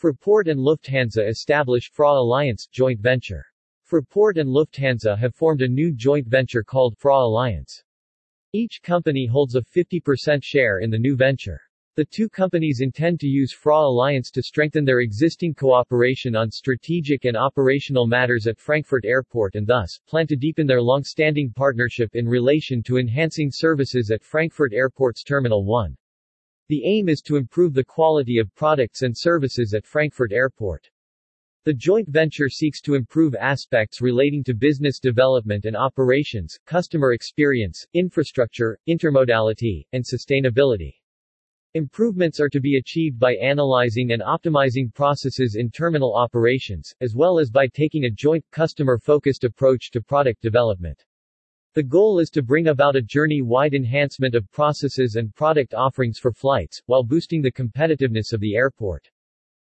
Fraport and Lufthansa established FRA Alliance joint venture. Fraport and Lufthansa have formed a new joint venture called FRA Alliance. Each company holds a 50% share in the new venture. The two companies intend to use FRA Alliance to strengthen their existing cooperation on strategic and operational matters at Frankfurt Airport and thus, plan to deepen their long-standing partnership in relation to enhancing services at Frankfurt Airport's Terminal 1. The aim is to improve the quality of products and services at Frankfurt Airport. The joint venture seeks to improve aspects relating to business development and operations, customer experience, infrastructure, intermodality, and sustainability. Improvements are to be achieved by analyzing and optimizing processes in terminal operations, as well as by taking a joint, customer-focused approach to product development. The goal is to bring about a journey-wide enhancement of processes and product offerings for flights, while boosting the competitiveness of the airport.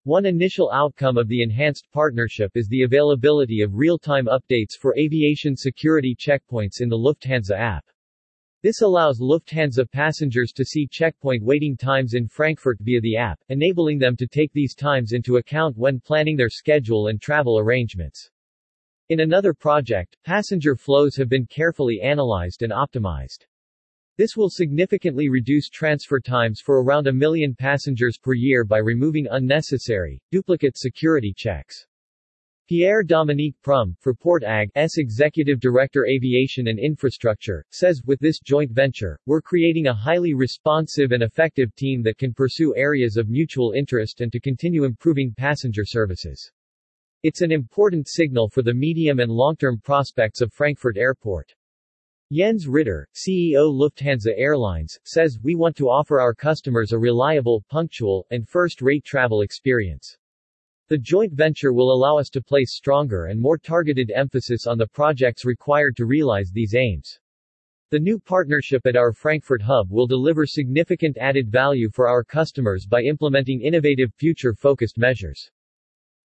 One initial outcome of the enhanced partnership is the availability of real-time updates for aviation security checkpoints in the Lufthansa app. This allows Lufthansa passengers to see checkpoint waiting times in Frankfurt via the app, enabling them to take these times into account when planning their schedule and travel arrangements. In another project, passenger flows have been carefully analyzed and optimized. This will significantly reduce transfer times for around a million passengers per year by removing unnecessary, duplicate security checks. Pierre-Dominique Prümm, Fraport AG's Executive Director Aviation and Infrastructure, says, with this joint venture, we're creating a highly responsive and effective team that can pursue areas of mutual interest and to continue improving passenger services. It's an important signal for the medium and long-term prospects of Frankfurt Airport. Jens Ritter, CEO Lufthansa Airlines, says, we want to offer our customers a reliable, punctual, and first-rate travel experience. The joint venture will allow us to place stronger and more targeted emphasis on the projects required to realize these aims. The new partnership at our Frankfurt hub will deliver significant added value for our customers by implementing innovative future-focused measures.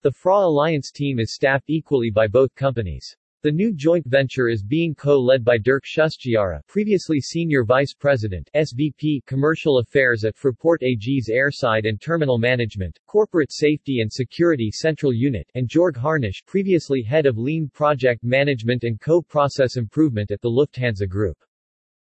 The FRA Alliance team is staffed equally by both companies. The new joint venture is being co-led by Dirk Schusdziarra, previously Senior Vice President, SVP, Commercial Affairs at Fraport AG's Airside and Terminal Management, Corporate Safety and Security Central Unit, and Jorg Harnisch, previously Head of Lean Project Management and Co-Process Improvement at the Lufthansa Group.